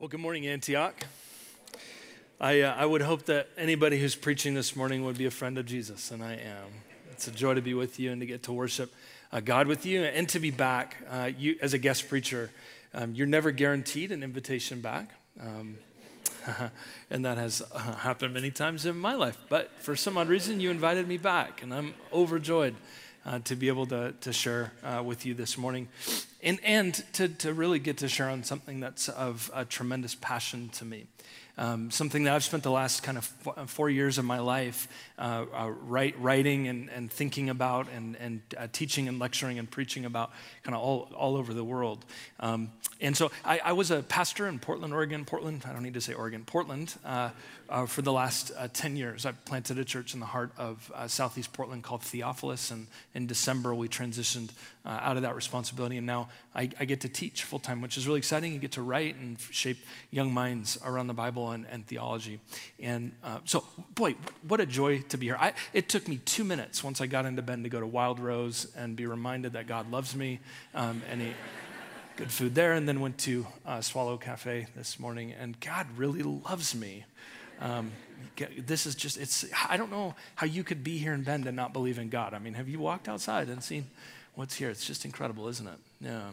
Well, good morning, Antioch. I, uh, I would hope that anybody who's preaching this morning would be a friend of Jesus, and I am. It's a joy to be with you and to get to worship uh, God with you and to be back. Uh, you, as a guest preacher, um, you're never guaranteed an invitation back. Um, and that has uh, happened many times in my life. But for some odd reason, you invited me back, and I'm overjoyed uh, to be able to, to share uh, with you this morning and, and to, to really get to share on something that's of a tremendous passion to me. Um, something that I've spent the last kind of four years of my life uh, uh, write, writing and, and thinking about and, and uh, teaching and lecturing and preaching about kind of all, all over the world. Um, and so I, I, was a pastor in Portland, Oregon. Portland, I don't need to say Oregon, Portland, uh, uh, for the last uh, 10 years. I planted a church in the heart of Southeast Portland called Theophilus. And in December, we transitioned out of that responsibility. And now I, I get to teach full time, which is really exciting. You get to write and shape young minds around the Bible and, and theology. And so, boy, what a joy to be here. I, it took me two minutes once I got into Bend to go to Wild Rose and be reminded that God loves me um, and he, good food there, and then went to uh, Swallow Cafe this morning, and God really loves me. Um, this is just, it's, I don't know how you could be here in Bend and not believe in God. I mean, have you walked outside and seen what's here? It's just incredible, isn't it? Yeah.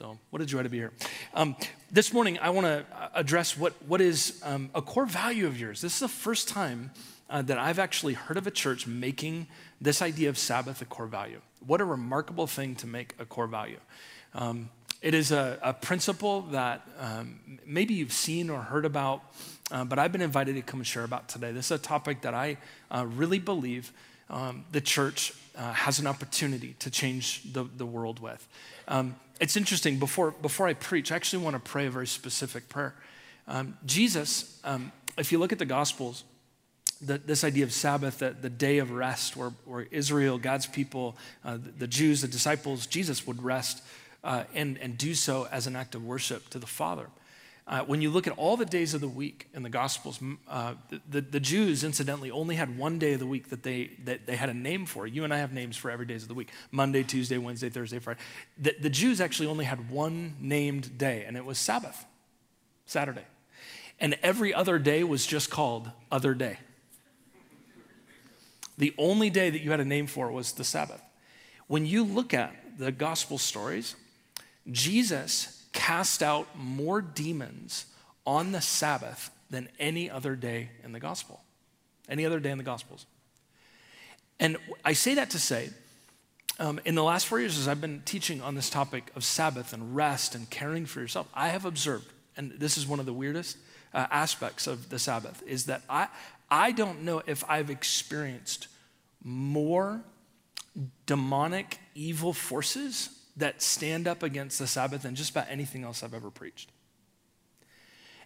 So, what a joy to be here. Um, this morning, I want to address what, what is um, a core value of yours. This is the first time uh, that I've actually heard of a church making this idea of Sabbath a core value. What a remarkable thing to make a core value. Um, it is a, a principle that um, maybe you've seen or heard about, uh, but I've been invited to come and share about today. This is a topic that I uh, really believe um, the church uh, has an opportunity to change the, the world with. Um, it's interesting, before, before I preach, I actually want to pray a very specific prayer. Um, Jesus, um, if you look at the Gospels, the, this idea of Sabbath, the, the day of rest, where, where Israel, God's people, uh, the, the, Jews, the disciples, Jesus would rest uh, and, and do so as an act of worship to the Father. Uh, when you look at all the days of the week in the Gospels, uh, the, the, Jews, incidentally, only had one day of the week that they, that they had a name for. You and I have names for every days of the week Monday, Tuesday, Wednesday, Thursday, Friday. The, the Jews actually only had one named day, and it was Sabbath, Saturday. And every other day was just called Other Day. The only day that you had a name for was the Sabbath. When you look at the gospel stories, Jesus cast out more demons on the Sabbath than any other day in the gospel, any other day in the gospels. And I say that to say, um, in the last four years, as I've been teaching on this topic of Sabbath and rest and caring for yourself, I have observed, and this is one of the weirdest uh, aspects of the Sabbath, is that I, I don't know if I've experienced more demonic evil forces that stand up against the Sabbath than just about anything else I've ever preached.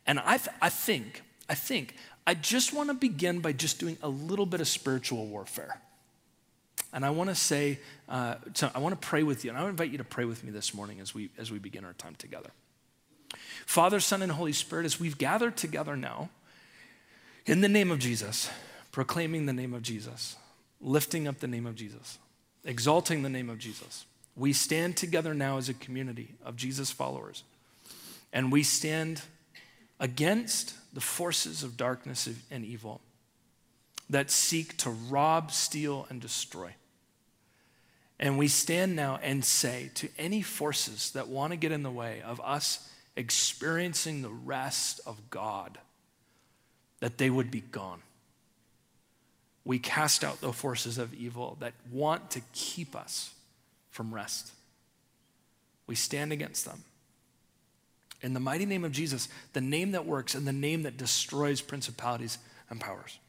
And I, th- I think, I think, I just want to begin by just doing a little bit of spiritual warfare. And I want to say, uh, so I want to pray with you, and I invite you to pray with me this morning as we, as we begin our time together. Father, Son, and Holy Spirit, as we've gathered together now, in the name of Jesus, proclaiming the name of Jesus, lifting up the name of Jesus, exalting the name of Jesus. We stand together now as a community of Jesus followers, and we stand against the forces of darkness and evil that seek to rob, steal, and destroy. And we stand now and say to any forces that want to get in the way of us experiencing the rest of God, that they would be gone we cast out the forces of evil that want to keep us from rest. We stand against them. In the mighty name of Jesus, the name that works and the name that destroys principalities and powers.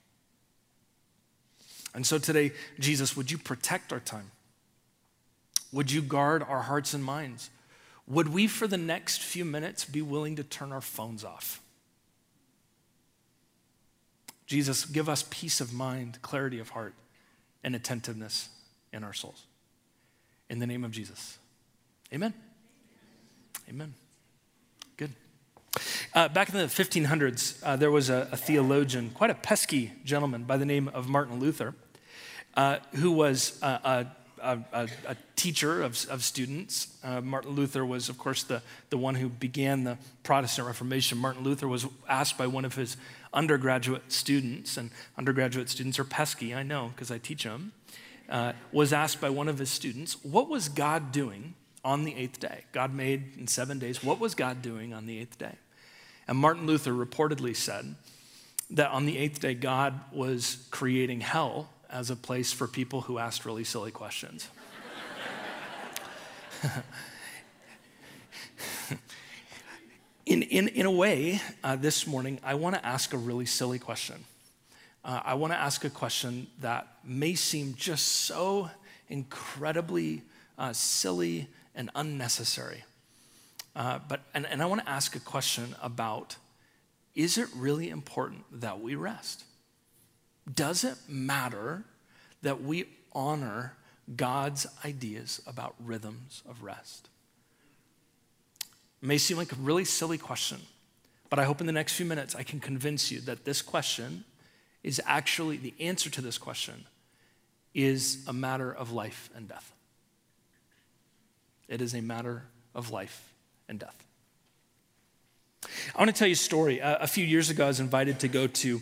And so today, Jesus, would you protect our time? Would you guard our hearts and minds? Would we, for the next few minutes, be willing to turn our phones off? Jesus, give us peace of mind, clarity of heart, and attentiveness in our souls. In the name of Jesus. Amen. Amen. Good. Uh, back in the 1500s, uh, there was a, a, theologian, quite a pesky gentleman by the name of Martin Luther, uh, who was a, a, a, a teacher of, of students. Uh, Martin Luther was, of course, the, the one who began the Protestant Reformation. Martin Luther was asked by one of his undergraduate students, and undergraduate students are pesky, I know, because I teach them, uh, was asked by one of his students, What was God doing on the eighth day? God made in seven days. What was God doing on the eighth day? And Martin Luther reportedly said that on the eighth day, God was creating hell as a place for people who asked really silly questions. in, in, in a way, uh, this morning, I want to ask a really silly question. Uh, I want to ask a question that may seem just so incredibly uh, silly and unnecessary. Uh, but, and, and I want to ask a question about is it really important that we rest? Does it matter that we honor God's ideas about rhythms of rest? It may seem like a really silly question, but I hope in the next few minutes I can convince you that this question is actually the answer to this question is a matter of life and death. It is a matter of life and death. I want to tell you a story. a few years ago, I was invited to go to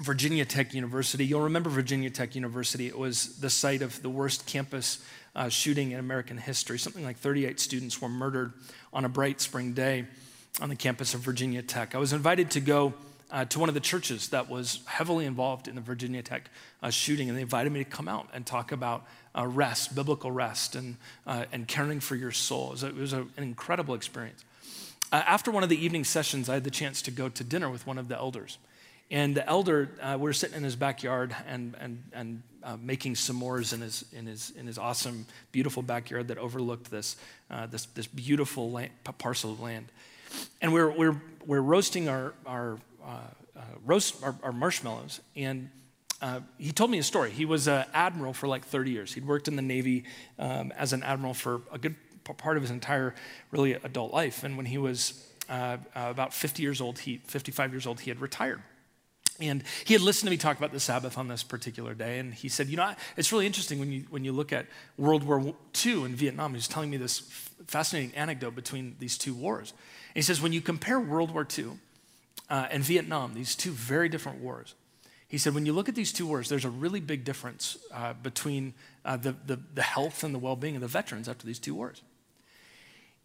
Virginia Tech University. You'll remember Virginia Tech University. It was the site of the worst campus uh, shooting in American history. Something like 38 students were murdered on a bright spring day on the campus of Virginia Tech. I was invited to go uh, to one of the churches that was heavily involved in the Virginia Tech uh, shooting, and they invited me to come out and talk about uh, rest, biblical rest, and, uh, and caring for your soul. It was, a, it was a, an incredible experience. Uh, after one of the evening sessions, I had the chance to go to dinner with one of the elders. And the elder, uh, we were sitting in his backyard and, and, and making s'mores in his, in, his, in his awesome, beautiful backyard that overlooked this, this, this beautiful land, parcel of land. And we're, we're, we're roasting our, our, roast, our, our, marshmallows. And uh, he told me a story. He was an admiral for like 30 years. He'd worked in the Navy um, as an admiral for a good part of his entire, really, adult life. And when he was about 50 years old, he, 55 years old, he had retired. And he had listened to me talk about the Sabbath on this particular day, and he said, You know, it's really interesting when you, when you look at World War II and Vietnam. He was telling me this fascinating anecdote between these two wars. And he says, When you compare World War II uh, and Vietnam, these two very different wars, he said, When you look at these two wars, there's a really big difference uh, between uh, the, the, the health and the well being of the veterans after these two wars.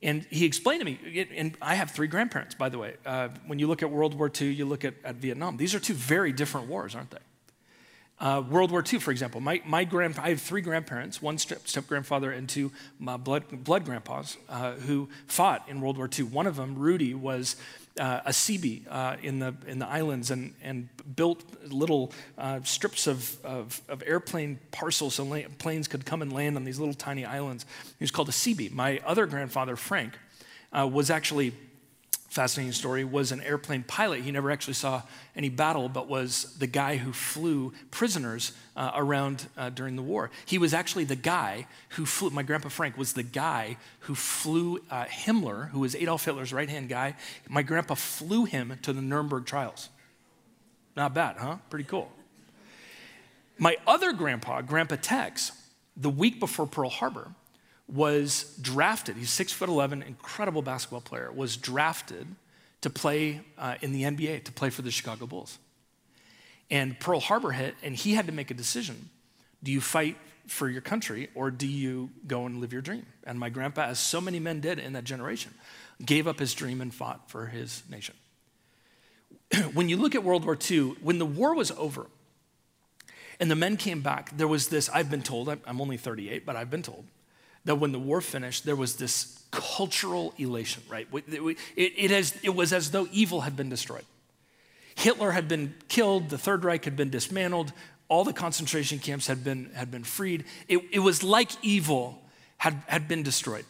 And he explained to me, and I have three grandparents, by the way. Uh, when you look at World War II, you look at, at Vietnam. These are two very different wars, aren't they? Uh, World War II, for example, my, my grand, I have three grandparents, one step, step grandfather and two my blood, blood grandpas uh, who fought in World War II. One of them, Rudy, was uh, a Seabee uh, in, the, in the islands and, and built little uh, strips of, of, of, airplane parcels so la- planes could come and land on these little tiny islands. He was called a Seabee. My other grandfather, Frank, uh, was actually fascinating story, was an airplane pilot. He never actually saw any battle, but was the guy who flew prisoners uh, around uh, during the war. He was actually the guy who flew, my grandpa Frank was the guy who flew uh, Himmler, who was Adolf Hitler's right hand guy. My grandpa flew him to the Nuremberg trials. Not bad, huh? Pretty cool. My other grandpa, Grandpa Tex, the week before Pearl Harbor, was drafted. He's six foot 11, incredible basketball player, was drafted to play uh, in the NBA, to play for the Chicago Bulls. And Pearl Harbor hit, and he had to make a decision. Do you fight for your country or do you go and live your dream? And my grandpa, as so many men did in that generation, gave up his dream and fought for his nation. when you look at World War II, when the war was over and the men came back, there was this, I've been told, I'm only 38, but I've been told, that when the war finished, there was this cultural elation, right? It, it, has, it was as though evil had been destroyed. Hitler had been killed, the Third Reich had been dismantled, all the concentration camps had been, had been freed. It, it was like evil had, had been destroyed.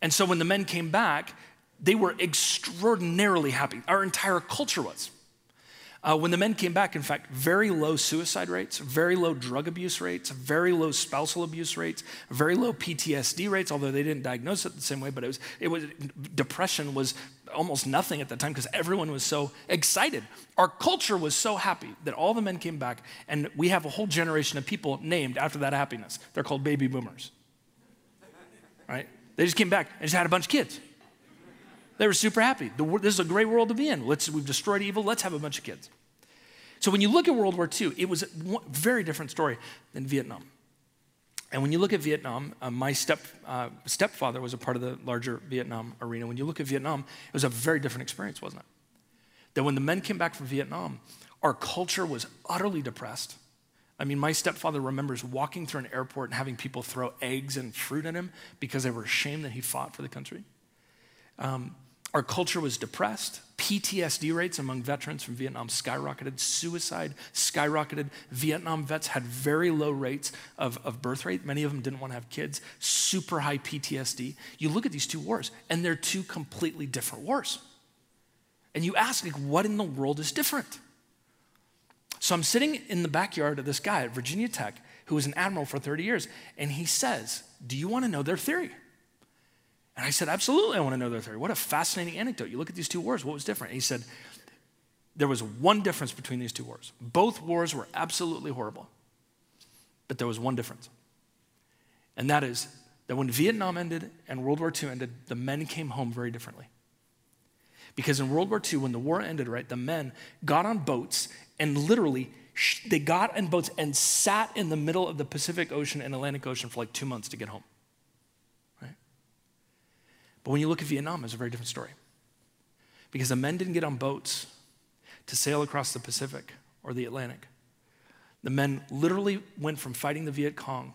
And so when the men came back, they were extraordinarily happy. Our entire culture was. Uh, when the men came back, in fact, very low suicide rates, very low drug abuse rates, very low spousal abuse rates, very low PTSD rates, although they didn't diagnose it the same way, but it was, it was depression was almost nothing at the time because everyone was so excited. Our culture was so happy that all the men came back, and we have a whole generation of people named after that happiness. They're called baby boomers. Right? They just came back and just had a bunch of kids. They were super happy. This is a great world to be in. Let's, we've destroyed evil. Let's have a bunch of kids. So when you look at World War II, it was a very different story than Vietnam. And when you look at Vietnam, uh, my step, uh, stepfather was a part of the larger Vietnam arena. When you look at Vietnam, it was a very different experience, wasn't it? That when the men came back from Vietnam, our culture was utterly depressed. I mean, my stepfather remembers walking through an airport and having people throw eggs and fruit at him because they were ashamed that he fought for the country. Um, our culture was depressed. PTSD rates among veterans from Vietnam skyrocketed. Suicide skyrocketed. Vietnam vets had very low rates of, of birth rate. Many of them didn't want to have kids. Super high PTSD. You look at these two wars, and they're two completely different wars. And you ask, like, what in the world is different? So I'm sitting in the backyard of this guy at Virginia Tech who was an admiral for 30 years, and he says, Do you want to know their theory? And I said, Absolutely, I want to know their theory. What a fascinating anecdote. You look at these two wars, what was different? And he said, There was one difference between these two wars. Both wars were absolutely horrible, but there was one difference. And that is that when Vietnam ended and World War II ended, the men came home very differently. Because in World War II, when the war ended, right, the men got on boats and literally they got in boats and sat in the middle of the Pacific Ocean and Atlantic Ocean for like two months to get home. But when you look at Vietnam, it's a very different story. Because the men didn't get on boats to sail across the Pacific or the Atlantic. The men literally went from fighting the Viet Cong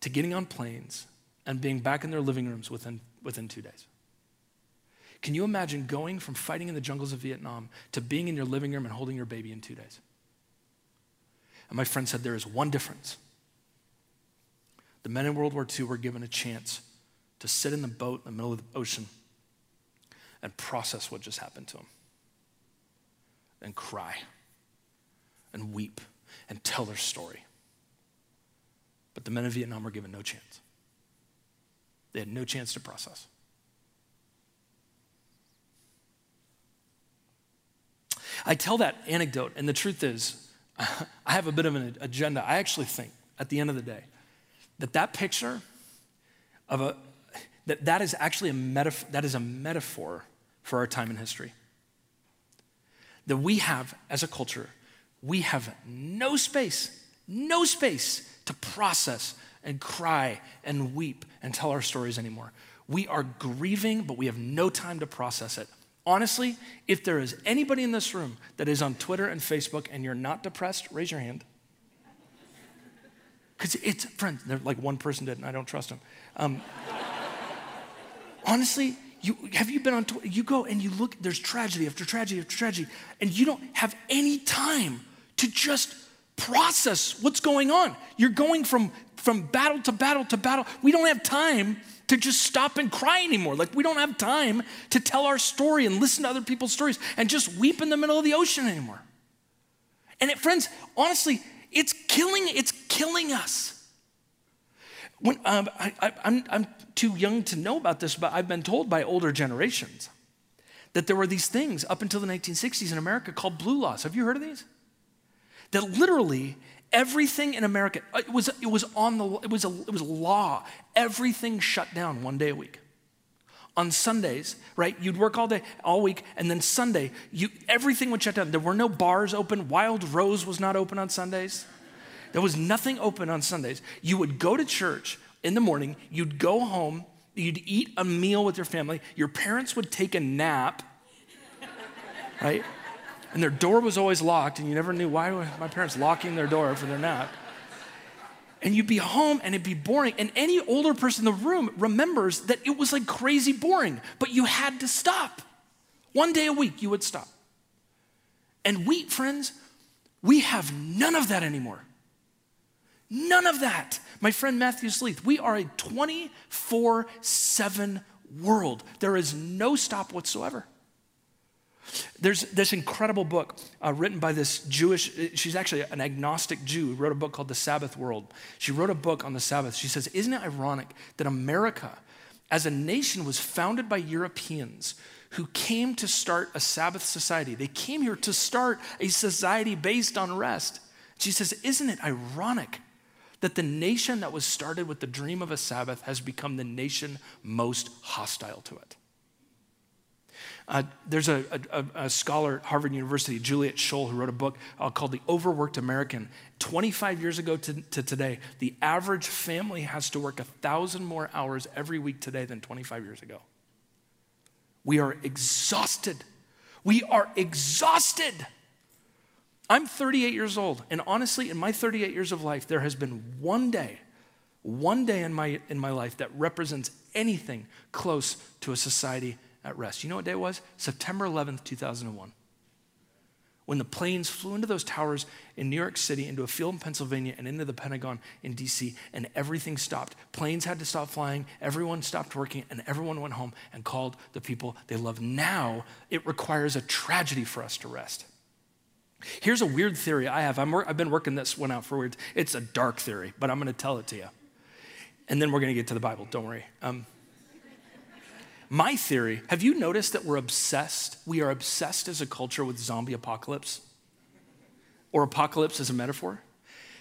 to getting on planes and being back in their living rooms within, within two days. Can you imagine going from fighting in the jungles of Vietnam to being in your living room and holding your baby in two days? And my friend said there is one difference. The men in World War II were given a chance to sit in the boat in the middle of the ocean and process what just happened to him and cry and weep and tell their story. But the men of Vietnam were given no chance. They had no chance to process. I tell that anecdote, and the truth is, I have a bit of an agenda. I actually think, at the end of the day, that that picture of a, that that is actually a metaphor, that is a metaphor for our time in history. That we have, as a culture, we have no space, no space to process and cry and weep and tell our stories anymore. We are grieving, but we have no time to process it. Honestly, if there is anybody in this room that is on Twitter and Facebook and you're not depressed, raise your hand. Because it's, friends, like one person did, and I don't trust him. Um, honestly, you, have you been on Twitter? You go and you look, there's tragedy after tragedy after tragedy, and you don't have any time to just process what's going on. You're going from, from battle to battle to battle. We don't have time to just stop and cry anymore. Like, we don't have time to tell our story and listen to other people's stories and just weep in the middle of the ocean anymore. And it, friends, honestly, it's killing, it's killing us. When, um, I, I, I'm, I'm too young to know about this, but I've been told by older generations that there were these things up until the 1960s in America called blue laws. Have you heard of these? That literally everything in America uh, it was it was on the it was a it was a law. Everything shut down one day a week. On Sundays, right? You'd work all day, all week, and then Sunday, you everything would shut down. There were no bars open. Wild Rose was not open on Sundays. There was nothing open on Sundays. You would go to church in the morning, you'd go home, you'd eat a meal with your family, your parents would take a nap, right? And their door was always locked, and you never knew why were my parents locking their door for their nap. And you'd be home and it'd be boring. And any older person in the room remembers that it was like crazy boring, but you had to stop. One day a week, you would stop. And we, friends, we have none of that anymore. None of that. My friend Matthew Sleeth, we are a 24 7 world. There is no stop whatsoever. There's this incredible book uh, written by this Jewish, she's actually an agnostic Jew who wrote a book called The Sabbath World. She wrote a book on the Sabbath. She says, Isn't it ironic that America, as a nation, was founded by Europeans who came to start a Sabbath society? They came here to start a society based on rest. She says, Isn't it ironic that the nation that was started with the dream of a Sabbath has become the nation most hostile to it? Uh, there's a, a, a, scholar at Harvard University, Juliet Schor, who wrote a book uh, called The Overworked American. 25 years ago to, to today, the average family has to work a thousand more hours every week today than 25 years ago. We are exhausted. We are exhausted. I'm 38 years old, and honestly, in my 38 years of life, there has been one day, one day in my, in my life that represents anything close to a society at rest. You know what day it was? September 11th, 2001. When the planes flew into those towers in New York City, into a field in Pennsylvania, and into the Pentagon in DC, and everything stopped. Planes had to stop flying, everyone stopped working, and everyone went home and called the people they love. Now it requires a tragedy for us to rest. Here's a weird theory I have. i have been working this one out for weird. It's a dark theory, but I'm going to tell it to you. And then we're going to get to the Bible. Don't worry. Um, my theory have you noticed that we're obsessed? We are obsessed as a culture with zombie apocalypse or apocalypse as a metaphor.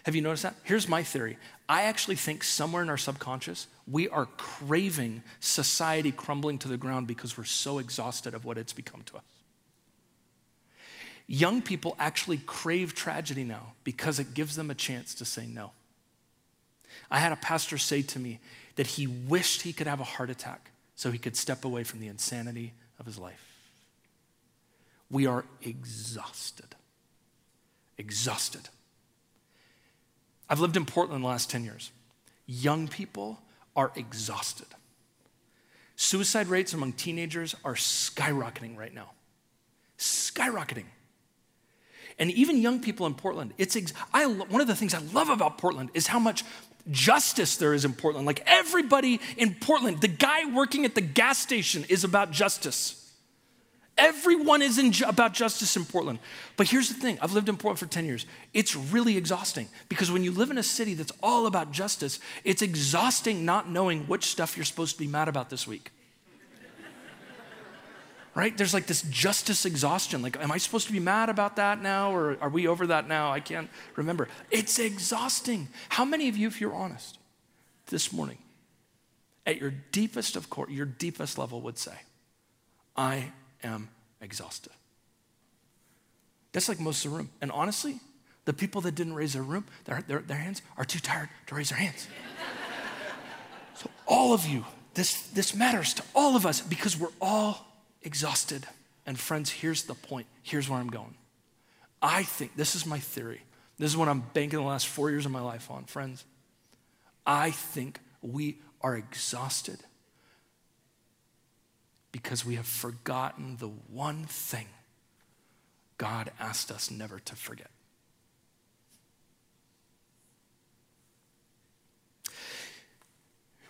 Have you noticed that? Here's my theory. I actually think somewhere in our subconscious, we are craving society crumbling to the ground because we're so exhausted of what it's become to us. Young people actually crave tragedy now because it gives them a chance to say no. I had a pastor say to me that he wished he could have a heart attack so he could step away from the insanity of his life. We are exhausted. Exhausted. I've lived in Portland the last 10 years. Young people are exhausted. Suicide rates among teenagers are skyrocketing right now. Skyrocketing. And even young people in Portland, it's ex- I, one of the things I love about Portland is how much justice there is in Portland. Like everybody in Portland, the guy working at the gas station is about justice. Everyone is in, about justice in Portland. But here's the thing I've lived in Portland for 10 years. It's really exhausting because when you live in a city that's all about justice, it's exhausting not knowing which stuff you're supposed to be mad about this week right? There's like this justice exhaustion. Like, am I supposed to be mad about that now or are we over that now? I can't remember. It's exhausting. How many of you, if you're honest, this morning, at your deepest of course, your deepest level would say, I am exhausted? That's like most of the room. And honestly, the people that didn't raise their room, their, their, their hands are too tired to raise their hands. so all of you, this, this matters to all of us because we're all exhausted. And friends, here's the point. Here's where I'm going. I think, this is my theory. This is what I'm banking the last four years of my life on, friends. I think we are exhausted because we have forgotten the one thing God asked us never to forget.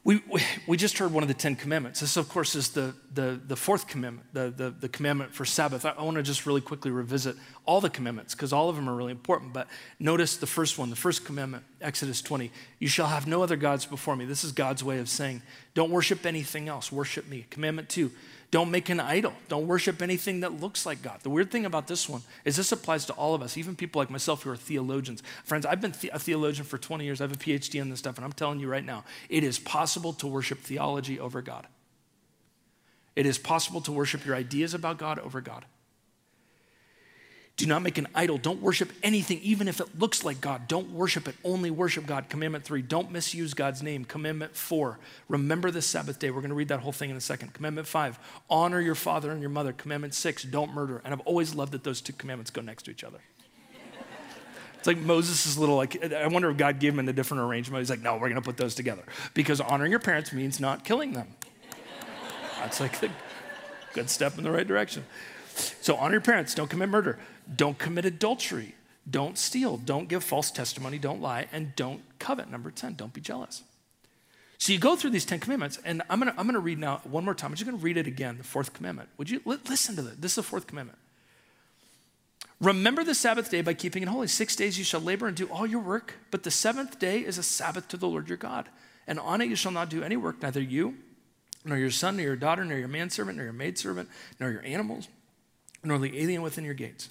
We, we, just heard one of the Ten Commandments. This, of course, is the, the, the fourth commandment, the, the, the commandment for Sabbath. I, I want to just really quickly revisit all the commandments because all of them are really important. But notice the first one, the first commandment, Exodus 20. You shall have no other gods before me. This is God's way of saying, don't worship anything else, worship me. Commandment two, don't make an idol. Don't worship anything that looks like God. The weird thing about this one is this applies to all of us, even people like myself who are theologians. Friends, I've been a theologian for 20 years. I have a PhD in this stuff, and I'm telling you right now, it is possible to worship theology over God. It is possible to worship your ideas about God over God. Do not make an idol. Don't worship anything, even if it looks like God. Don't worship it. Only worship God. Commandment three, don't misuse God's name. Commandment four, remember the Sabbath day. We're going to read that whole thing in a second. Commandment five, honor your father and your mother. Commandment six, don't murder. And I've always loved that those two commandments go next to each other. It's like Moses' is little, like, I wonder if God gave him a different arrangement. He's like, no, we're going to put those together. Because honoring your parents means not killing them. That's like a good step in the right direction. So honor your parents, don't commit murder. Don't commit adultery. Don't steal. Don't give false testimony. Don't lie. And don't covet. Number 10, don't be jealous. So you go through these 10 commandments, and I'm gonna, I'm gonna read now one more time. I'm just gonna read it again, the fourth commandment. Would you listen to this? This is the fourth commandment. Remember the Sabbath day by keeping it holy. Six days you shall labor and do all your work, but the seventh day is a Sabbath to the Lord your God. And on it you shall not do any work, neither you, nor your son, nor your daughter, nor your manservant, nor your maidservant, nor your animals, nor the alien within your gates.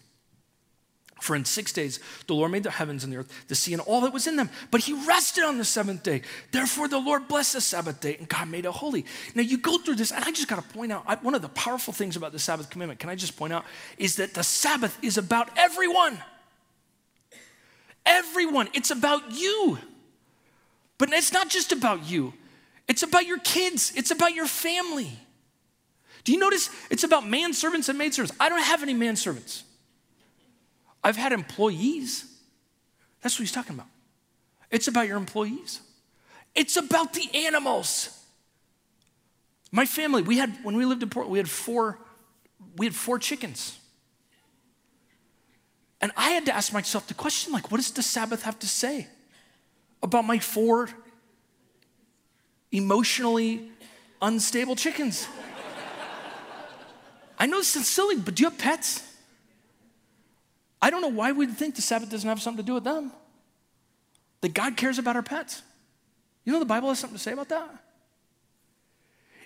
For in six days the Lord made the heavens and the earth, the sea, and all that was in them. But he rested on the seventh day. Therefore, the Lord blessed the Sabbath day, and God made it holy. Now, you go through this, and I just got to point out I, one of the powerful things about the Sabbath commandment, can I just point out, is that the Sabbath is about everyone. Everyone. It's about you. But it's not just about you, it's about your kids, it's about your family. Do you notice it's about manservants and maidservants? I don't have any manservants. I've had employees. That's what he's talking about. It's about your employees. It's about the animals. My family, we had when we lived in Portland, we had four, we had four chickens. And I had to ask myself the question like, what does the Sabbath have to say about my four emotionally unstable chickens? I know this is silly, but do you have pets? I don't know why we'd think the Sabbath doesn't have something to do with them. That God cares about our pets. You know the Bible has something to say about that?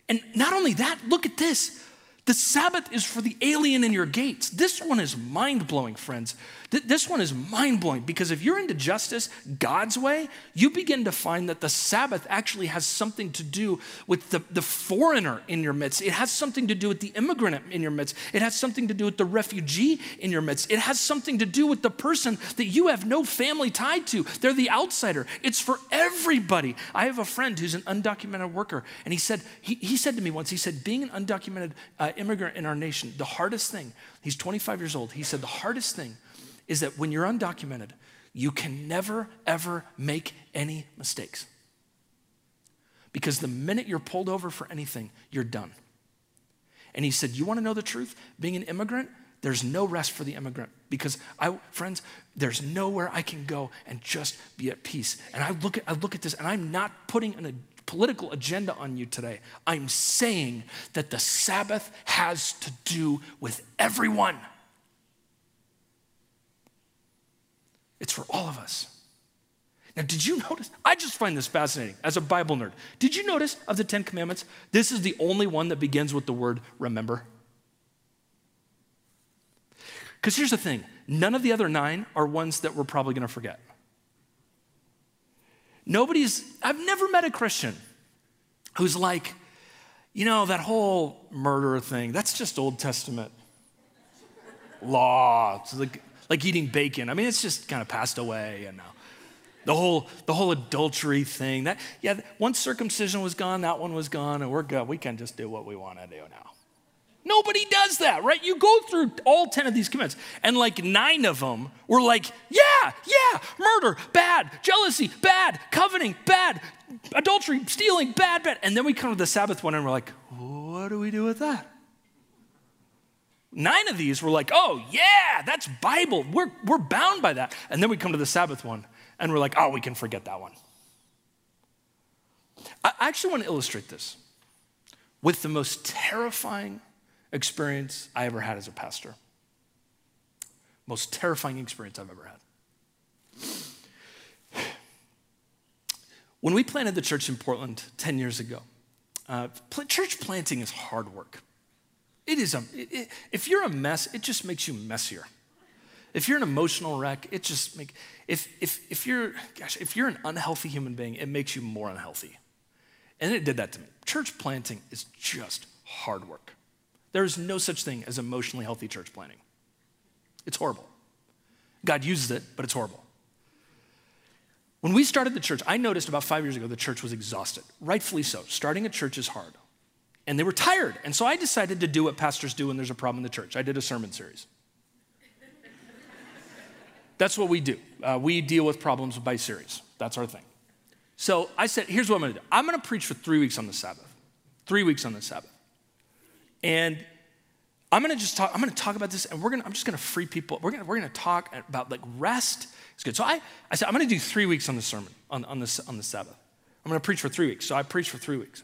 And not only that, look at this. The Sabbath is for the alien in your gates. This one is mind blowing, friends. This one is mind blowing because if you're into justice God's way, you begin to find that the Sabbath actually has something to do with the, the foreigner in your midst. It has something to do with the immigrant in your midst. It has something to do with the refugee in your midst. It has something to do with the person that you have no family tied to. They're the outsider. It's for everybody. I have a friend who's an undocumented worker, and he said, he, he said to me once, he said, being an undocumented uh, immigrant in our nation, the hardest thing, he's 25 years old, he said, the hardest thing is that when you're undocumented, you can never, ever make any mistakes. Because the minute you're pulled over for anything, you're done. And he said, You want to know the truth? Being an immigrant, there's no rest for the immigrant because I, friends, there's nowhere I can go and just be at peace. And I look at, I look at this, and I'm not putting an, political agenda on you today. I'm saying that the Sabbath has to do with everyone. It's for all of us. Now, did you notice? I just find this fascinating as a Bible nerd. Did you notice of the Ten Commandments, this is the only one that begins with the word remember? Because here's the thing none of the other nine are ones that we're probably going to forget. Nobody's, I've never met a Christian who's like, you know, that whole murder thing, that's just Old Testament law. It's like, like eating bacon. I mean, it's just kind of passed away, you know. The whole, the whole adultery thing. That, yeah, once circumcision was gone, that one was gone, and we're good. We can just do what we want to do now. Nobody does that, right? You go through all 10 of these commandments, and like nine of them were like, yeah, yeah, murder, bad, jealousy, bad, coveting, bad, adultery, stealing, bad, bad. And then we come to the Sabbath one and we're like, what do we do with that? Nine of these were like, oh, yeah, that's Bible. We're, we're bound by that. And then we come to the Sabbath one and we're like, oh, we can forget that one. I actually want to illustrate this with the most terrifying experience I ever had as a pastor. Most terrifying experience I've ever had. When we planted the church in Portland 10 years ago, uh, church planting is hard work. It is a, it, if you're a mess, it just makes you messier. If you're an emotional wreck, it just make if if if you're gosh, if you're an unhealthy human being, it makes you more unhealthy. And it did that to me. Church planting is just hard work. There is no such thing as emotionally healthy church planning. It's horrible. God uses it, but it's horrible. When we started the church, I noticed about five years ago the church was exhausted. Rightfully so. Starting a church is hard and they were tired. And so I decided to do what pastors do when there's a problem in the church. I did a sermon series. That's what we do. Uh, we deal with problems by series. That's our thing. So I said, here's what I'm gonna do I'm gonna preach for three weeks on the Sabbath. Three weeks on the Sabbath. And I'm gonna just talk, I'm gonna talk about this, and we're gonna, I'm just gonna free people. We're gonna, we're gonna talk about like rest. It's good. So I, I said, I'm gonna do three weeks on the sermon, on, on, the, on the Sabbath. I'm gonna preach for three weeks. So I preached for three weeks.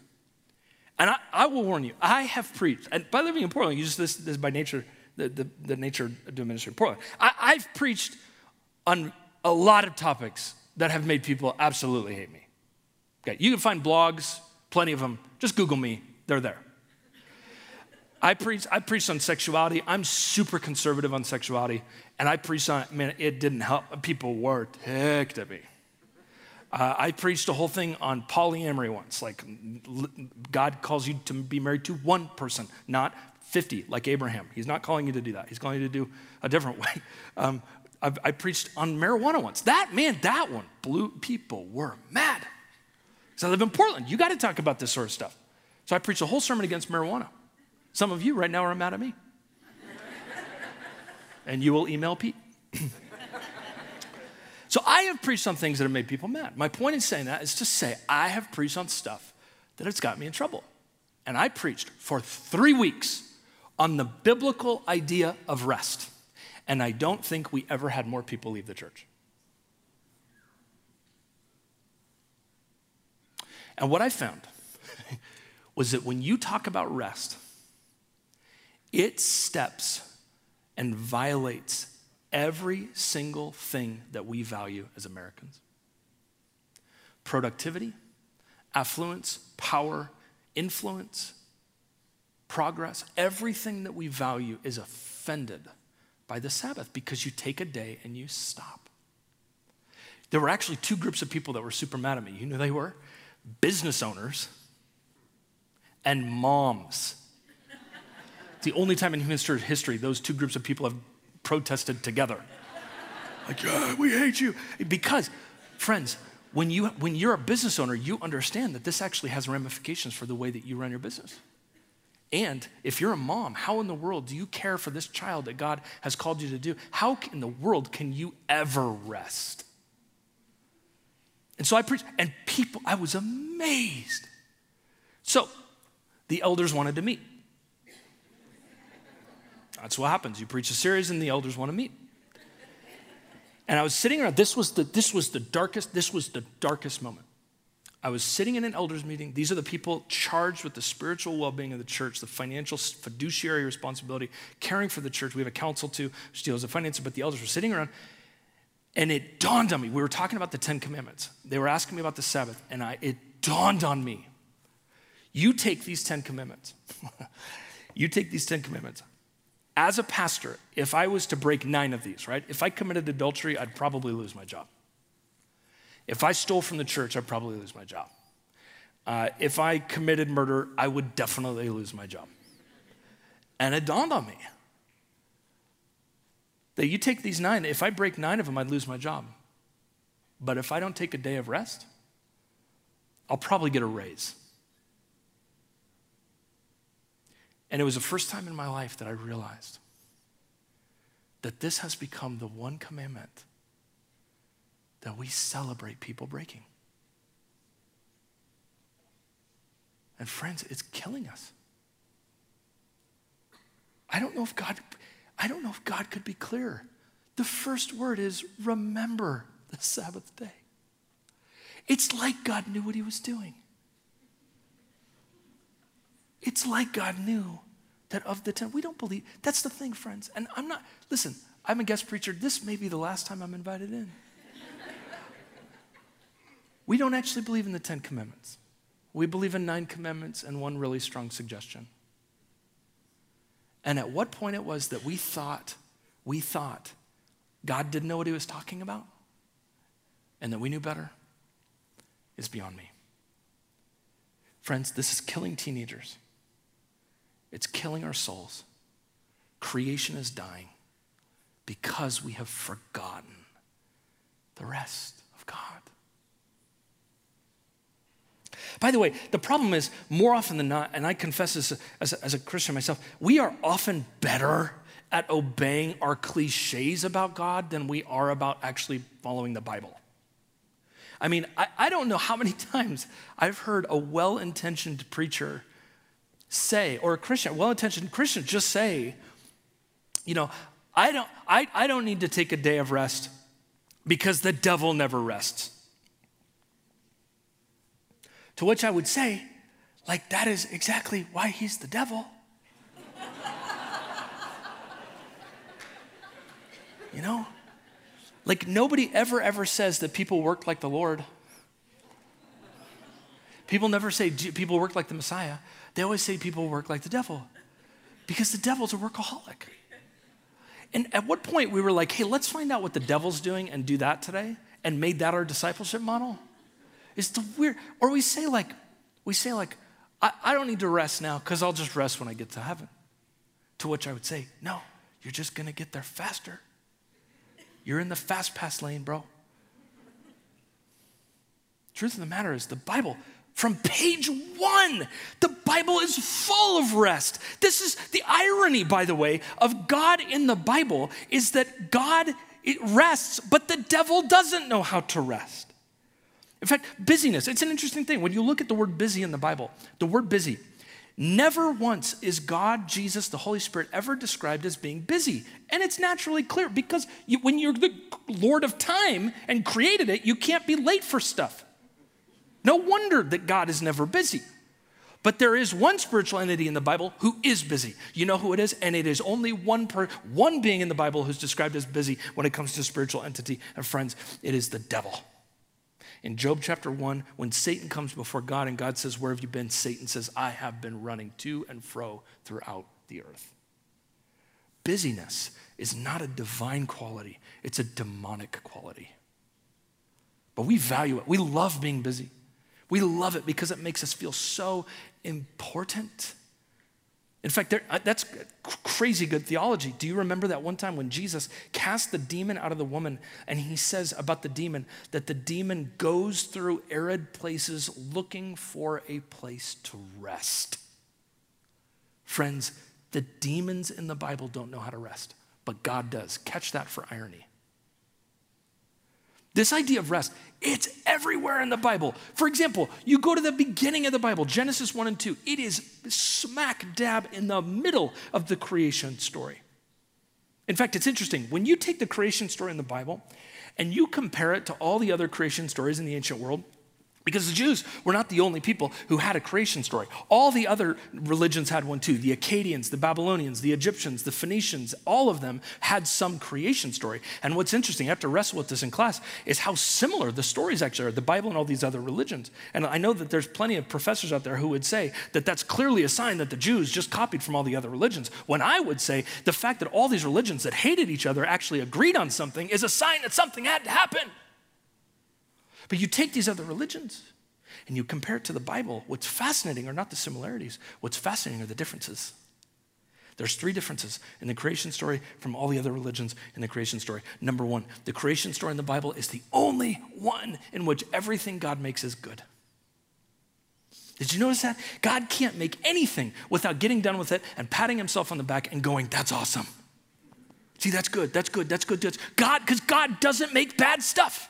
And I, I will warn you, I have preached, and by living in Portland, you just this, this by nature, the, the, the nature of doing ministry in Portland. I, I've preached on a lot of topics that have made people absolutely hate me. Okay, you can find blogs, plenty of them. Just Google me, they're there. I preach, I preached on sexuality. I'm super conservative on sexuality. And I preached on, man, it didn't help. People were ticked at me. Uh, I preached a whole thing on polyamory once. Like, God calls you to be married to one person, not 50, like Abraham. He's not calling you to do that. He's calling you to do a different way. Um, I preached on marijuana once. That, man, that one blew, people were mad. So I live in Portland. You got to talk about this sort of stuff. So I preached a whole sermon against marijuana. Some of you right now are mad at me. and you will email Pete. so I have preached on things that have made people mad. My point in saying that is to say I have preached on stuff that has got me in trouble. And I preached for three weeks on the biblical idea of rest. And I don't think we ever had more people leave the church. And what I found was that when you talk about rest, it steps and violates every single thing that we value as Americans productivity, affluence, power, influence, progress, everything that we value is offended by the Sabbath because you take a day and you stop. There were actually two groups of people that were super mad at me. You know they were? Business owners and moms it's the only time in human history those two groups of people have protested together. like, yeah, we hate you. Because, friends, when, you, when you're a business owner, you understand that this actually has ramifications for the way that you run your business. And if you're a mom, how in the world do you care for this child that God has called you to do? How in the world can you ever rest? And so I preached, and people, I was amazed. So the elders wanted to meet. That's what happens. You preach a series and the elders want to meet. And I was sitting around, this was the, this was the darkest, this was the darkest moment. I was sitting in an elders meeting. These are the people charged with the spiritual well-being of the church, the financial fiduciary responsibility, caring for the church. We have a council too, which deals with finances, but the elders were sitting around. And it dawned on me. We were talking about the Ten Commandments. They were asking me about the Sabbath, and I, it dawned on me. You take these Ten Commandments. you take these Ten Commandments as a pastor, if I was to break nine of these, right? If I committed adultery, I'd probably lose my job. If I stole from the church, I'd probably lose my job. Uh, if I committed murder, I would definitely lose my job. And it dawned on me that you take these nine, if I break nine of them, I'd lose my job. But if I don't take a day of rest, I'll probably get a raise. And it was the first time in my life that I realized that this has become the one commandment that we celebrate people breaking. And friends, it's killing us. I don't know if God I don't know if God could be clearer. The first word is remember the Sabbath day. It's like God knew what he was doing. It's like God knew that of the 10, we don't believe. That's the thing, friends. And I'm not, listen, I'm a guest preacher. This may be the last time I'm invited in. we don't actually believe in the 10 commandments. We believe in nine commandments and one really strong suggestion. And at what point it was that we thought, we thought God didn't know what he was talking about and that we knew better is beyond me. Friends, this is killing teenagers. It's killing our souls. Creation is dying because we have forgotten the rest of God. By the way, the problem is more often than not, and I confess this as a, as a Christian myself, we are often better at obeying our cliches about God than we are about actually following the Bible. I mean, I, I don't know how many times I've heard a well intentioned preacher say, or a Christian, well intentioned Christian, just say, you know, I don't, I, I don't need to take a day of rest because the devil never rests. To which I would say, like, that is exactly why he's the devil. You know? Like nobody ever, ever says that people work like the Lord. People never say people work like the Messiah. They always say people work like the devil because the devil's a workaholic. And at what point we were like, hey, let's find out what the devil's doing and do that today and made that our discipleship model? It's the weird, or we say like, we say like, I, I don't need to rest now because I'll just rest when I get to heaven. To which I would say, no, you're just gonna get there faster. You're in the fast pass lane, bro. Truth of the matter is, the Bible, from page one, the Bible is full of rest. This is the irony, by the way, of God in the Bible is that God rests, but the devil doesn't know how to rest. In fact, busyness, it's an interesting thing. When you look at the word busy in the Bible, the word busy, never once is God, Jesus, the Holy Spirit ever described as being busy. And it's naturally clear because you, when you're the Lord of time and created it, you can't be late for stuff. No wonder that God is never busy. But there is one spiritual entity in the Bible who is busy. You know who it is? And it is only one per, one being in the Bible who's described as busy when it comes to spiritual entity. And friends, it is the devil. In Job chapter 1, when Satan comes before God and God says, Where have you been? Satan says, I have been running to and fro throughout the earth. Busyness is not a divine quality, it's a demonic quality. But we value it. We love being busy. We love it because it makes us feel so important. In fact, there, that's crazy good theology. Do you remember that one time when Jesus cast the demon out of the woman and he says about the demon that the demon goes through arid places looking for a place to rest? Friends, the demons in the Bible don't know how to rest, but God does. Catch that for irony. This idea of rest, it's everywhere in the Bible. For example, you go to the beginning of the Bible, Genesis 1 and 2, it is smack dab in the middle of the creation story. In fact, it's interesting. When you take the creation story in the Bible and you compare it to all the other creation stories in the ancient world, because the Jews were not the only people who had a creation story. All the other religions had one too. The Akkadians, the Babylonians, the Egyptians, the Phoenicians, all of them had some creation story. And what's interesting, I have to wrestle with this in class, is how similar the stories actually are, the Bible and all these other religions. And I know that there's plenty of professors out there who would say that that's clearly a sign that the Jews just copied from all the other religions. When I would say the fact that all these religions that hated each other actually agreed on something is a sign that something had to happen. But you take these other religions and you compare it to the Bible. What's fascinating are not the similarities, what's fascinating are the differences. There's three differences in the creation story from all the other religions in the creation story. Number one, the creation story in the Bible is the only one in which everything God makes is good. Did you notice that? God can't make anything without getting done with it and patting himself on the back and going, That's awesome. See, that's good, that's good, that's good. That's God, because God doesn't make bad stuff.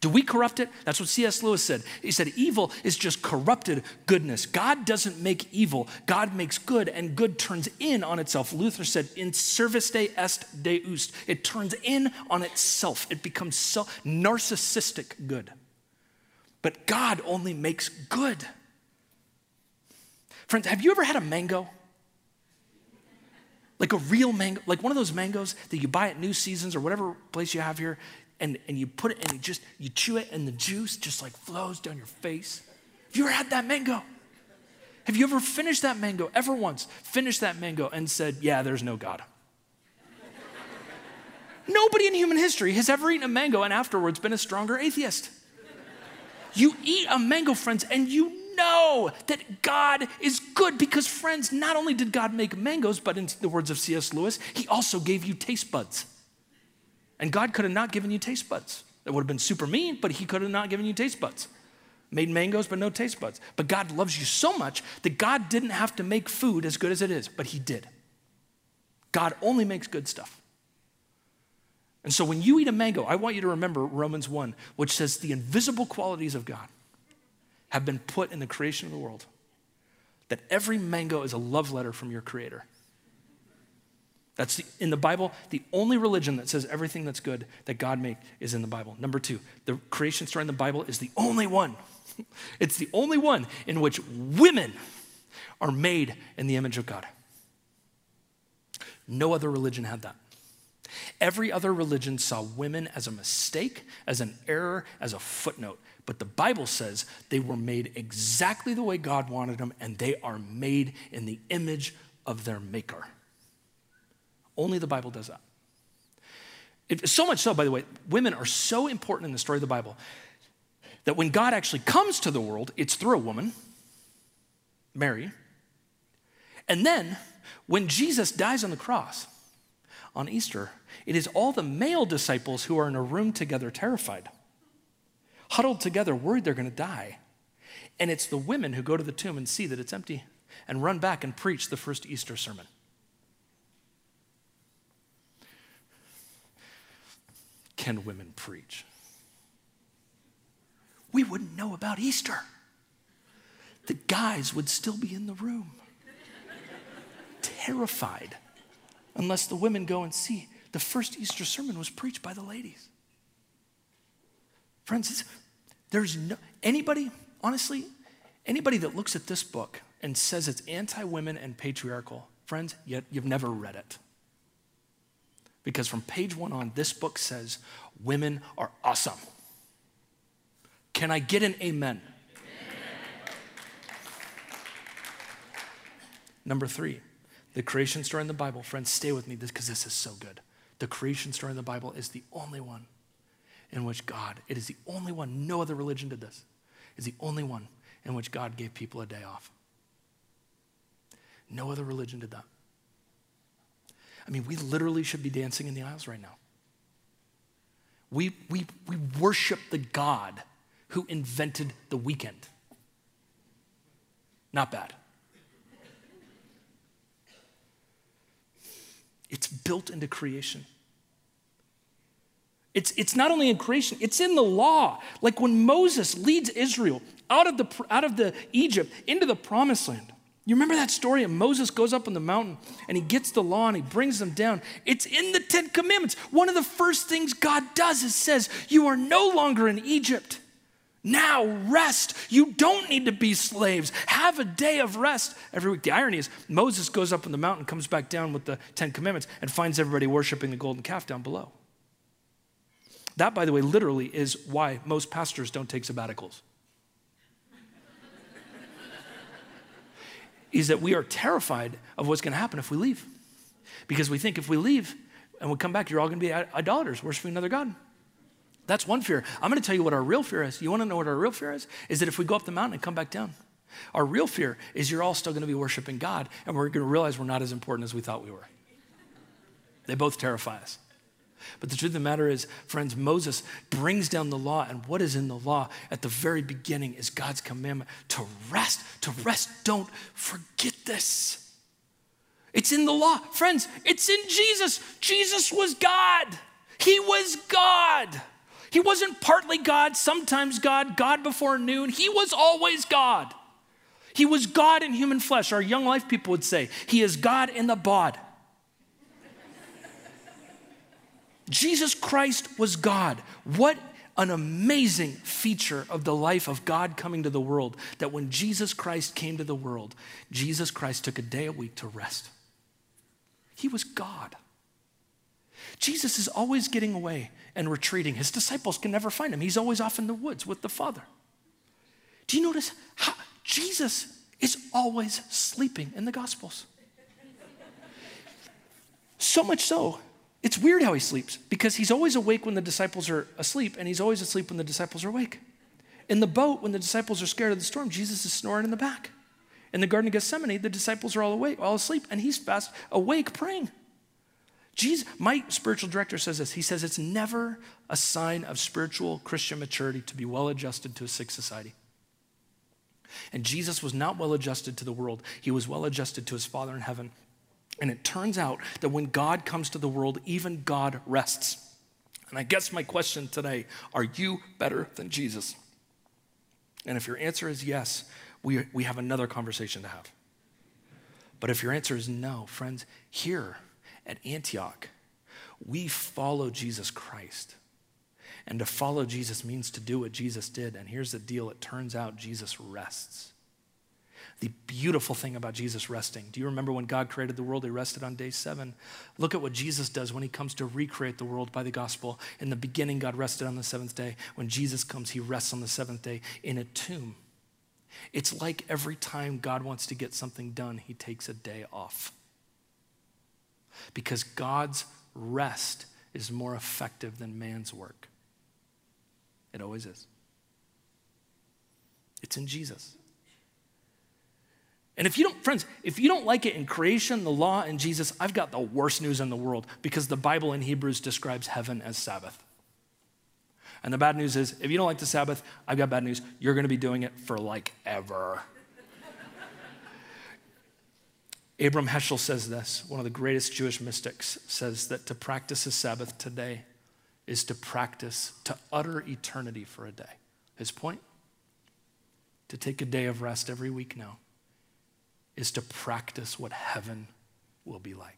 Do we corrupt it? That's what C.S. Lewis said. He said, evil is just corrupted goodness. God doesn't make evil, God makes good, and good turns in on itself. Luther said, in service de est deus. It turns in on itself, it becomes self, narcissistic good. But God only makes good. Friends, have you ever had a mango? Like a real mango, like one of those mangoes that you buy at New Seasons or whatever place you have here and, and you put it and you just you chew it and the juice just like flows down your face. Have you ever had that mango? Have you ever finished that mango, ever once finished that mango and said, Yeah, there's no God? Nobody in human history has ever eaten a mango and afterwards been a stronger atheist. You eat a mango, friends, and you know that God is good because, friends, not only did God make mangoes, but in the words of C.S. Lewis, He also gave you taste buds. And God could have not given you taste buds. That would have been super mean, but He could have not given you taste buds. Made mangoes, but no taste buds. But God loves you so much that God didn't have to make food as good as it is, but He did. God only makes good stuff. And so when you eat a mango, I want you to remember Romans 1, which says the invisible qualities of God have been put in the creation of the world. That every mango is a love letter from your Creator. That's the, in the Bible, the only religion that says everything that's good that God made is in the Bible. Number two, the creation story in the Bible is the only one. It's the only one in which women are made in the image of God. No other religion had that. Every other religion saw women as a mistake, as an error, as a footnote. But the Bible says they were made exactly the way God wanted them, and they are made in the image of their Maker. Only the Bible does that. It, so much so, by the way, women are so important in the story of the Bible that when God actually comes to the world, it's through a woman, Mary. And then when Jesus dies on the cross on Easter, it is all the male disciples who are in a room together, terrified, huddled together, worried they're going to die. And it's the women who go to the tomb and see that it's empty and run back and preach the first Easter sermon. Can women preach? We wouldn't know about Easter. The guys would still be in the room, terrified, unless the women go and see. The first Easter sermon was preached by the ladies. Friends, there's no, anybody, honestly, anybody that looks at this book and says it's anti women and patriarchal, friends, yet you've never read it. Because from page one on, this book says women are awesome. Can I get an amen? amen? Number three, the creation story in the Bible. Friends, stay with me because this is so good. The creation story in the Bible is the only one in which God, it is the only one, no other religion did this, is the only one in which God gave people a day off. No other religion did that. I mean, we literally should be dancing in the aisles right now. We, we, we worship the God who invented the weekend. Not bad. It's built into creation. It's, it's not only in creation, it's in the law. Like when Moses leads Israel out of, the, out of the Egypt into the promised land. You remember that story? And Moses goes up on the mountain and he gets the law and he brings them down. It's in the Ten Commandments. One of the first things God does is says, You are no longer in Egypt. Now rest. You don't need to be slaves. Have a day of rest every week. The irony is, Moses goes up on the mountain, comes back down with the Ten Commandments, and finds everybody worshiping the golden calf down below. That, by the way, literally is why most pastors don't take sabbaticals. Is that we are terrified of what's going to happen if we leave. Because we think if we leave and we come back, you're all going to be idolaters, worshiping another God. That's one fear. I'm going to tell you what our real fear is. You want to know what our real fear is? Is that if we go up the mountain and come back down, our real fear is you're all still going to be worshiping God and we're going to realize we're not as important as we thought we were. They both terrify us. But the truth of the matter is, friends, Moses brings down the law, and what is in the law at the very beginning is God's commandment to rest. To rest. Don't forget this. It's in the law. Friends, it's in Jesus. Jesus was God. He was God. He wasn't partly God, sometimes God, God before noon. He was always God. He was God in human flesh. Our young life people would say, He is God in the bod. Jesus Christ was God. What an amazing feature of the life of God coming to the world that when Jesus Christ came to the world, Jesus Christ took a day a week to rest. He was God. Jesus is always getting away and retreating. His disciples can never find him. He's always off in the woods with the Father. Do you notice how Jesus is always sleeping in the Gospels? So much so it's weird how he sleeps because he's always awake when the disciples are asleep and he's always asleep when the disciples are awake. In the boat, when the disciples are scared of the storm, Jesus is snoring in the back. In the Garden of Gethsemane, the disciples are all awake, all asleep, and he's fast awake praying. Jesus, my spiritual director says this. He says it's never a sign of spiritual Christian maturity to be well adjusted to a sick society. And Jesus was not well adjusted to the world. He was well adjusted to his Father in heaven. And it turns out that when God comes to the world, even God rests. And I guess my question today are you better than Jesus? And if your answer is yes, we, we have another conversation to have. But if your answer is no, friends, here at Antioch, we follow Jesus Christ. And to follow Jesus means to do what Jesus did. And here's the deal it turns out Jesus rests. The beautiful thing about Jesus resting. Do you remember when God created the world, he rested on day seven? Look at what Jesus does when he comes to recreate the world by the gospel. In the beginning, God rested on the seventh day. When Jesus comes, he rests on the seventh day in a tomb. It's like every time God wants to get something done, he takes a day off. Because God's rest is more effective than man's work. It always is. It's in Jesus. And if you don't, friends, if you don't like it in creation, the law, and Jesus, I've got the worst news in the world because the Bible in Hebrews describes heaven as Sabbath. And the bad news is, if you don't like the Sabbath, I've got bad news. You're going to be doing it for like ever. Abraham Heschel says this, one of the greatest Jewish mystics says that to practice a Sabbath today is to practice, to utter eternity for a day. His point? To take a day of rest every week now is to practice what heaven will be like.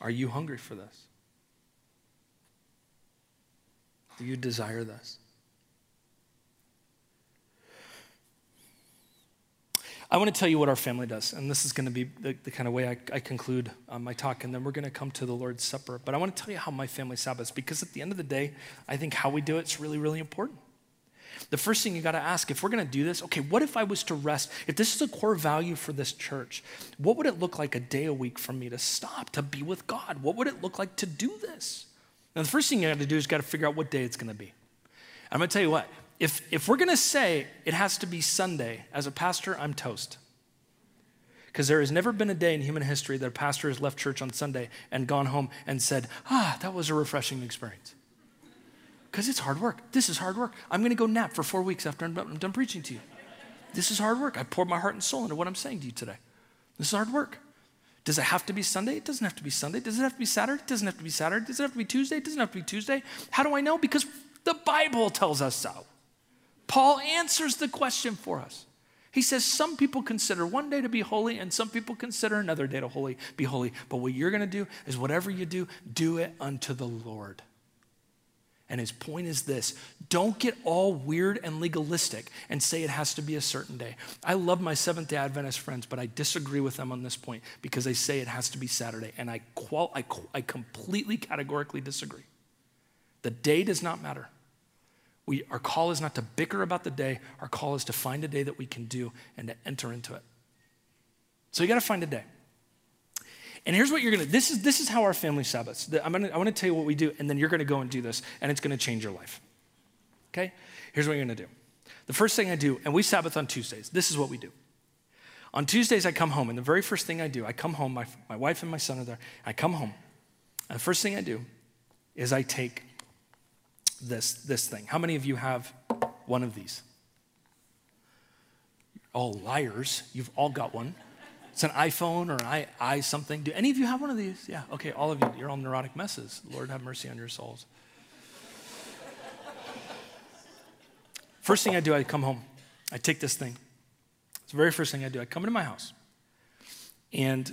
Are you hungry for this? Do you desire this? I want to tell you what our family does, and this is going to be the, the kind of way I, I conclude um, my talk, and then we're going to come to the Lord's Supper. But I want to tell you how my family Sabbaths, because at the end of the day, I think how we do it is really, really important. The first thing you got to ask, if we're going to do this, okay, what if I was to rest? If this is a core value for this church, what would it look like a day a week for me to stop, to be with God? What would it look like to do this? Now, the first thing you got to do is got to figure out what day it's going to be. I'm going to tell you what, if, if we're going to say it has to be Sunday, as a pastor, I'm toast. Because there has never been a day in human history that a pastor has left church on Sunday and gone home and said, ah, that was a refreshing experience. Because it's hard work. This is hard work. I'm going to go nap for four weeks after I'm done preaching to you. This is hard work. I poured my heart and soul into what I'm saying to you today. This is hard work. Does it have to be Sunday? It doesn't have to be Sunday. Does it have to be Saturday? It doesn't have to be Saturday. Does it have to be Tuesday? It doesn't have to be Tuesday. How do I know? Because the Bible tells us so. Paul answers the question for us. He says some people consider one day to be holy and some people consider another day to holy, be holy. But what you're going to do is whatever you do, do it unto the Lord. And his point is this don't get all weird and legalistic and say it has to be a certain day. I love my Seventh day Adventist friends, but I disagree with them on this point because they say it has to be Saturday. And I, qual- I, I completely categorically disagree. The day does not matter. We, our call is not to bicker about the day, our call is to find a day that we can do and to enter into it. So you got to find a day. And here's what you're gonna, this is, this is how our family Sabbaths. I'm gonna, I wanna tell you what we do, and then you're gonna go and do this, and it's gonna change your life. Okay? Here's what you're gonna do. The first thing I do, and we Sabbath on Tuesdays, this is what we do. On Tuesdays, I come home, and the very first thing I do, I come home, my, my wife and my son are there, I come home, and the first thing I do is I take this, this thing. How many of you have one of these? all liars. You've all got one. It's an iPhone or an i, i something. Do any of you have one of these? Yeah, okay, all of you. You're all neurotic messes. Lord have mercy on your souls. First thing I do, I come home. I take this thing. It's the very first thing I do. I come into my house. And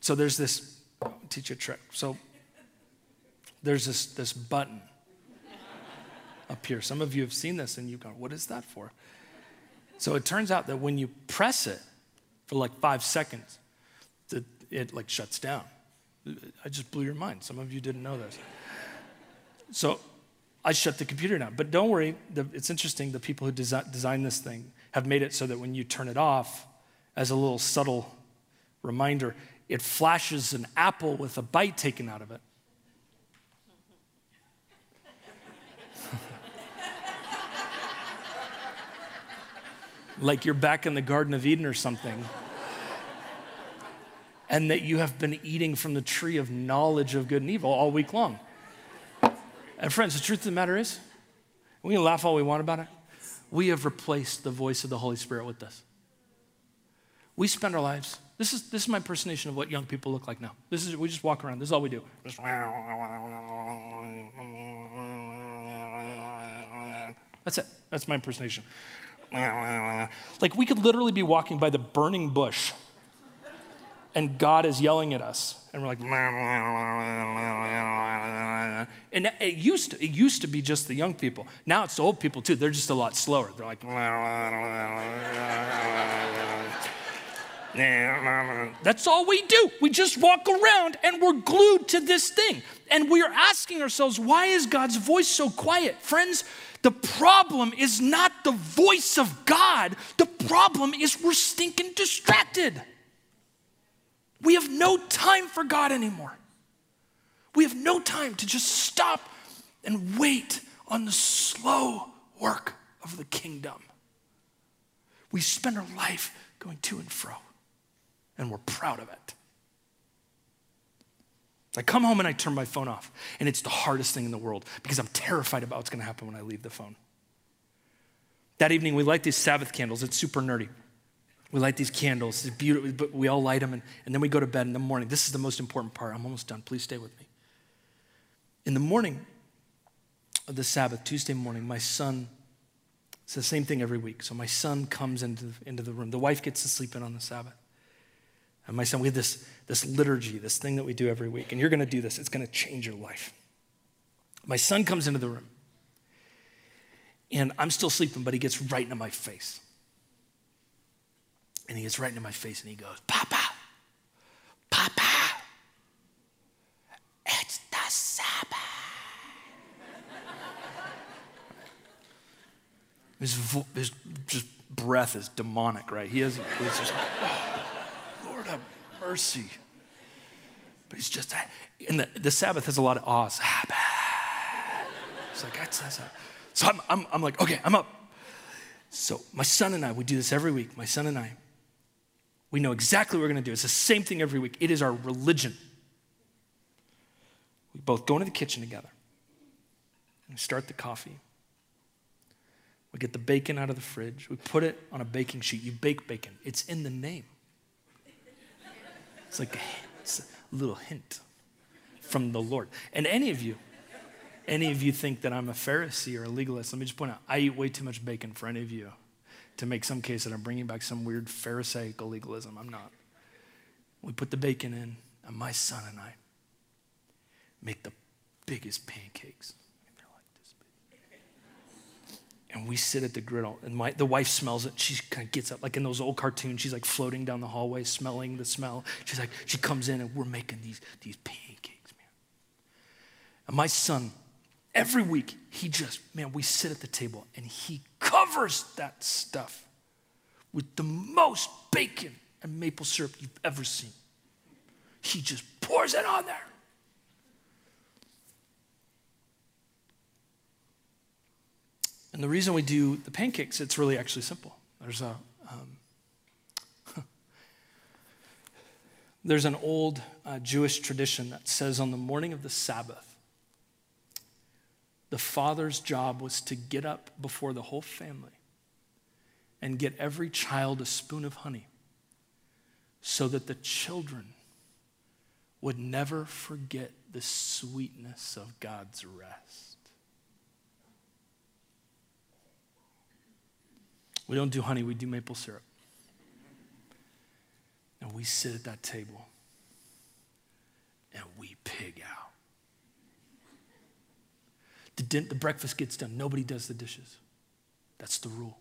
so there's this, oh, I'll teach you a trick. So there's this, this button here. Some of you have seen this and you've gone, what is that for? So it turns out that when you press it, for like five seconds, it, it like shuts down. I just blew your mind. Some of you didn't know this. So I shut the computer down. But don't worry, it's interesting. The people who desi- designed this thing have made it so that when you turn it off, as a little subtle reminder, it flashes an apple with a bite taken out of it. Like you're back in the Garden of Eden or something. and that you have been eating from the tree of knowledge of good and evil all week long. And friends, the truth of the matter is, we can laugh all we want about it. We have replaced the voice of the Holy Spirit with this. We spend our lives. This is, this is my impersonation of what young people look like now. This is we just walk around. This is all we do. That's it. That's my impersonation. Like we could literally be walking by the burning bush and God is yelling at us. And we're like, and it used to, it used to be just the young people. Now it's the old people too. They're just a lot slower. They're like, that's all we do. We just walk around and we're glued to this thing. And we're asking ourselves, why is God's voice so quiet? Friends, the problem is not the voice of God, the problem is we're stinking distracted. We have no time for God anymore. We have no time to just stop and wait on the slow work of the kingdom. We spend our life going to and fro, and we're proud of it. I come home and I turn my phone off, and it's the hardest thing in the world because I'm terrified about what's going to happen when I leave the phone. That evening, we light these Sabbath candles. It's super nerdy. We light these candles. It's beautiful, but we all light them, and, and then we go to bed in the morning. This is the most important part. I'm almost done. Please stay with me. In the morning of the Sabbath, Tuesday morning, my son, it's the same thing every week. So my son comes into, into the room. The wife gets to sleep in on the Sabbath. And my son, we have this, this liturgy, this thing that we do every week. And you're going to do this, it's going to change your life. My son comes into the room. And I'm still sleeping, but he gets right into my face. And he gets right into my face and he goes, Papa, Papa, it's the Sabbath. his, vo- his just breath is demonic, right? He is, he's just, Lord have mercy. But he's just, and the, the Sabbath has a lot of awe. Ah, it's like, that's, that's, so I'm, I'm, I'm like, okay, I'm up. So my son and I, we do this every week. My son and I, we know exactly what we're going to do. It's the same thing every week. It is our religion. We both go into the kitchen together. We start the coffee. We get the bacon out of the fridge. We put it on a baking sheet. You bake bacon. It's in the name. It's like a, it's a little hint from the Lord. And any of you, any of you think that I'm a Pharisee or a legalist, let me just point out, I eat way too much bacon for any of you to make some case that I'm bringing back some weird Pharisaical legalism. I'm not. We put the bacon in, and my son and I make the biggest pancakes. And we sit at the griddle, and my, the wife smells it. She kind of gets up, like in those old cartoons. She's like floating down the hallway, smelling the smell. She's like, she comes in, and we're making these, these pancakes, man. And my son, every week, he just, man, we sit at the table, and he covers that stuff with the most bacon and maple syrup you've ever seen. He just pours it on there. And the reason we do the pancakes, it's really actually simple. There's a um, there's an old uh, Jewish tradition that says on the morning of the Sabbath, the father's job was to get up before the whole family and get every child a spoon of honey so that the children would never forget the sweetness of God's rest. We don't do honey, we do maple syrup. And we sit at that table and we pig out. The, din- the breakfast gets done, nobody does the dishes. That's the rule.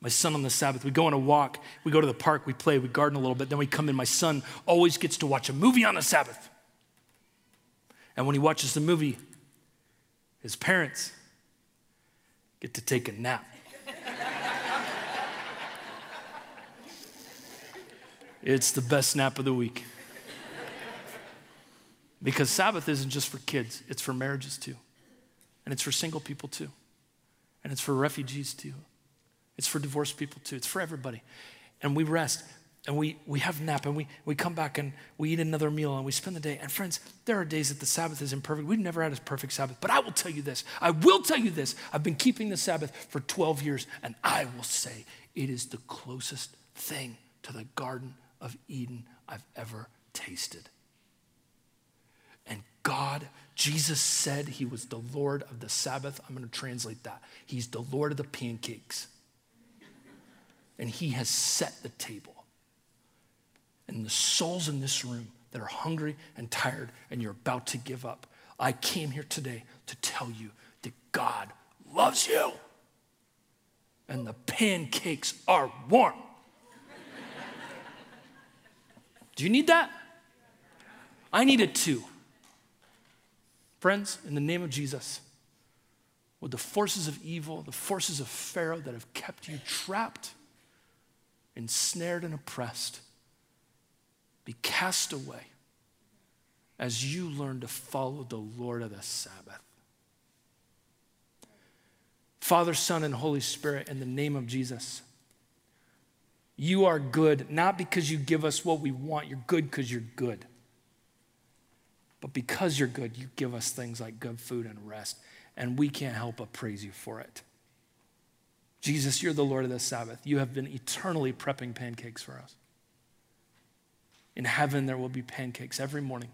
My son on the Sabbath, we go on a walk, we go to the park, we play, we garden a little bit, then we come in. My son always gets to watch a movie on the Sabbath. And when he watches the movie, his parents get to take a nap. It's the best nap of the week. Because Sabbath isn't just for kids, it's for marriages too. And it's for single people too. And it's for refugees too. It's for divorced people too. It's for everybody. And we rest and we, we have nap and we, we come back and we eat another meal and we spend the day. And friends, there are days that the Sabbath is imperfect. We've never had a perfect Sabbath. But I will tell you this I will tell you this. I've been keeping the Sabbath for 12 years and I will say it is the closest thing to the Garden of Eden I've ever tasted. And God, Jesus said he was the Lord of the Sabbath. I'm going to translate that. He's the Lord of the pancakes. And he has set the table. and the souls in this room that are hungry and tired and you're about to give up. I came here today to tell you that God loves you. And the pancakes are warm. Do you need that? I need it too. Friends, in the name of Jesus, would the forces of evil, the forces of Pharaoh that have kept you trapped, ensnared, and oppressed be cast away as you learn to follow the Lord of the Sabbath. Father, Son, and Holy Spirit, in the name of Jesus, you are good, not because you give us what we want. You're good because you're good. But because you're good, you give us things like good food and rest, and we can't help but praise you for it. Jesus, you're the Lord of the Sabbath. You have been eternally prepping pancakes for us. In heaven, there will be pancakes every morning.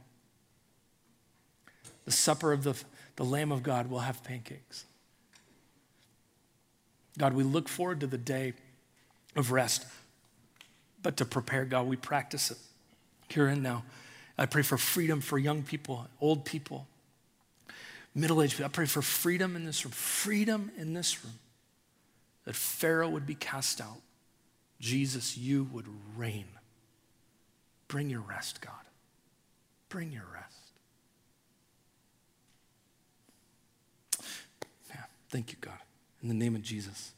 The supper of the, the Lamb of God will have pancakes. God, we look forward to the day of rest but to prepare, God, we practice it here and now. I pray for freedom for young people, old people, middle aged people. I pray for freedom in this room, freedom in this room, that Pharaoh would be cast out. Jesus, you would reign. Bring your rest, God. Bring your rest. Yeah, thank you, God. In the name of Jesus.